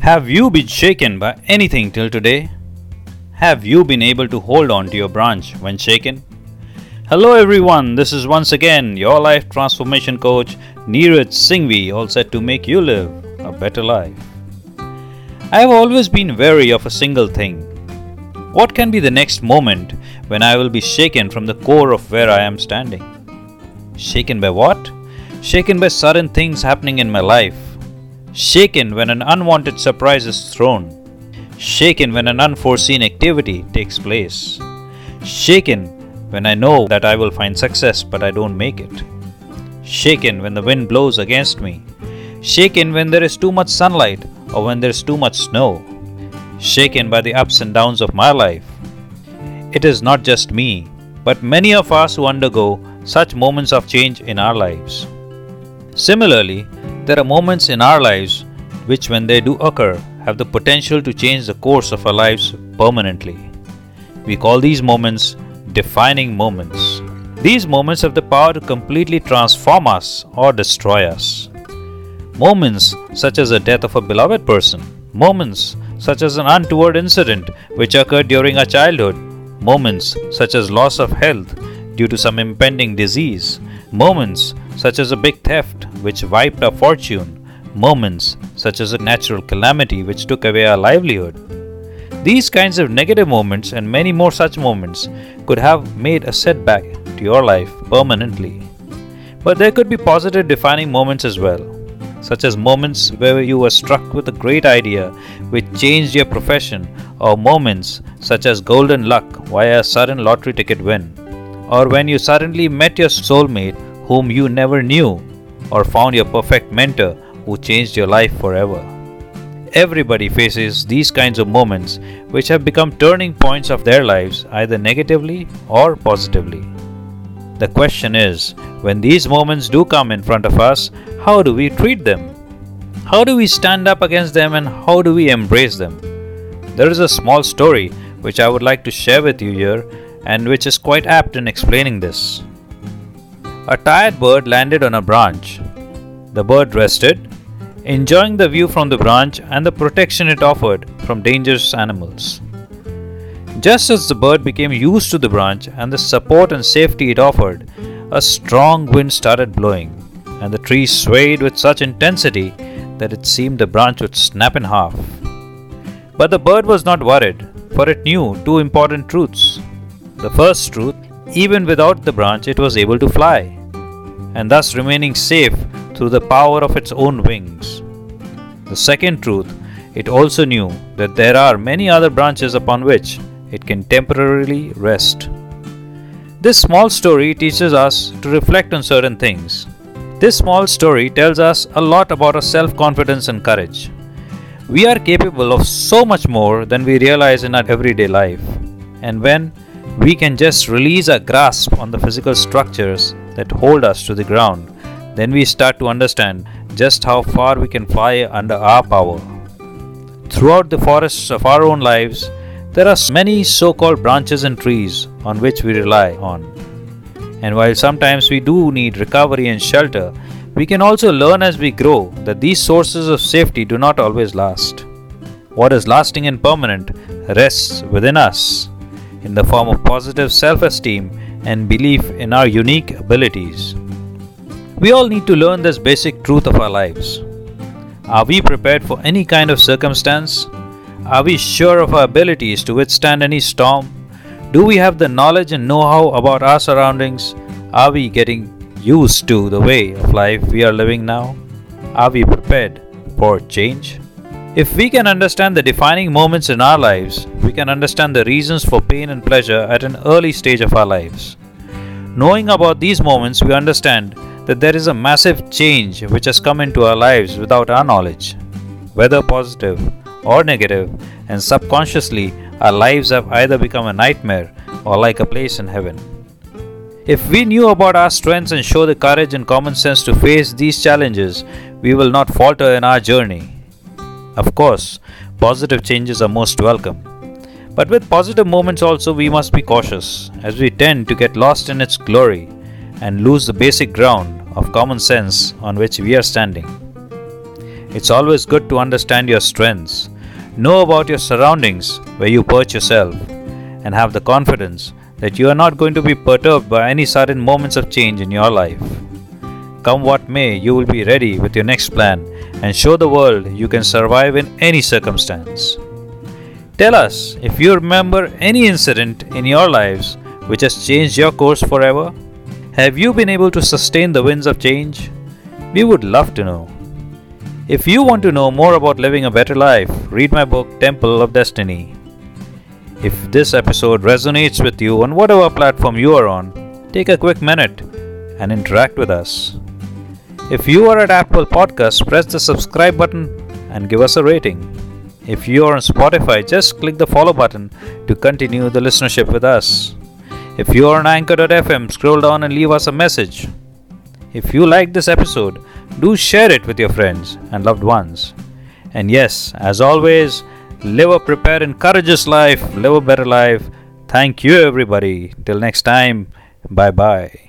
Have you been shaken by anything till today? Have you been able to hold on to your branch when shaken? Hello everyone, this is once again your life transformation coach Neeraj Singhvi, all set to make you live a better life. I have always been wary of a single thing. What can be the next moment when I will be shaken from the core of where I am standing? Shaken by what? Shaken by sudden things happening in my life. Shaken when an unwanted surprise is thrown. Shaken when an unforeseen activity takes place. Shaken when I know that I will find success but I don't make it. Shaken when the wind blows against me. Shaken when there is too much sunlight or when there is too much snow. Shaken by the ups and downs of my life. It is not just me, but many of us who undergo such moments of change in our lives. Similarly, there are moments in our lives which, when they do occur, have the potential to change the course of our lives permanently. We call these moments defining moments. These moments have the power to completely transform us or destroy us. Moments such as the death of a beloved person, moments such as an untoward incident which occurred during our childhood, moments such as loss of health due to some impending disease, moments such as a big theft which wiped our fortune, moments such as a natural calamity which took away our livelihood. These kinds of negative moments and many more such moments could have made a setback to your life permanently. But there could be positive defining moments as well, such as moments where you were struck with a great idea which changed your profession, or moments such as golden luck via a sudden lottery ticket win, or when you suddenly met your soulmate whom you never knew, or found your perfect mentor who changed your life forever. Everybody faces these kinds of moments which have become turning points of their lives either negatively or positively. The question is when these moments do come in front of us, how do we treat them? How do we stand up against them and how do we embrace them? There is a small story which I would like to share with you here and which is quite apt in explaining this. A tired bird landed on a branch. The bird rested, enjoying the view from the branch and the protection it offered from dangerous animals. Just as the bird became used to the branch and the support and safety it offered, a strong wind started blowing, and the tree swayed with such intensity that it seemed the branch would snap in half. But the bird was not worried, for it knew two important truths. The first truth even without the branch, it was able to fly and thus remaining safe through the power of its own wings. The second truth, it also knew that there are many other branches upon which it can temporarily rest. This small story teaches us to reflect on certain things. This small story tells us a lot about our self confidence and courage. We are capable of so much more than we realize in our everyday life. And when we can just release our grasp on the physical structures that hold us to the ground, then we start to understand just how far we can fly under our power. Throughout the forests of our own lives, there are many so called branches and trees on which we rely on. And while sometimes we do need recovery and shelter, we can also learn as we grow that these sources of safety do not always last. What is lasting and permanent rests within us in the form of positive self esteem and belief in our unique abilities. We all need to learn this basic truth of our lives. Are we prepared for any kind of circumstance? Are we sure of our abilities to withstand any storm? Do we have the knowledge and know how about our surroundings? Are we getting used to the way of life we are living now? Are we prepared for change? If we can understand the defining moments in our lives, we can understand the reasons for pain and pleasure at an early stage of our lives. Knowing about these moments, we understand that there is a massive change which has come into our lives without our knowledge. Whether positive or negative, and subconsciously, our lives have either become a nightmare or like a place in heaven. If we knew about our strengths and show the courage and common sense to face these challenges, we will not falter in our journey. Of course, positive changes are most welcome. But with positive moments also, we must be cautious, as we tend to get lost in its glory and lose the basic ground of common sense on which we are standing. It's always good to understand your strengths, know about your surroundings where you perch yourself, and have the confidence that you are not going to be perturbed by any sudden moments of change in your life. Come what may, you will be ready with your next plan and show the world you can survive in any circumstance. Tell us if you remember any incident in your lives which has changed your course forever. Have you been able to sustain the winds of change? We would love to know. If you want to know more about living a better life, read my book Temple of Destiny. If this episode resonates with you on whatever platform you are on, take a quick minute and interact with us. If you are at Apple Podcasts, press the subscribe button and give us a rating. If you are on Spotify, just click the follow button to continue the listenership with us. If you are on Anchor.fm, scroll down and leave us a message. If you like this episode, do share it with your friends and loved ones. And yes, as always, live a prepared and courageous life, live a better life. Thank you, everybody. Till next time, bye bye.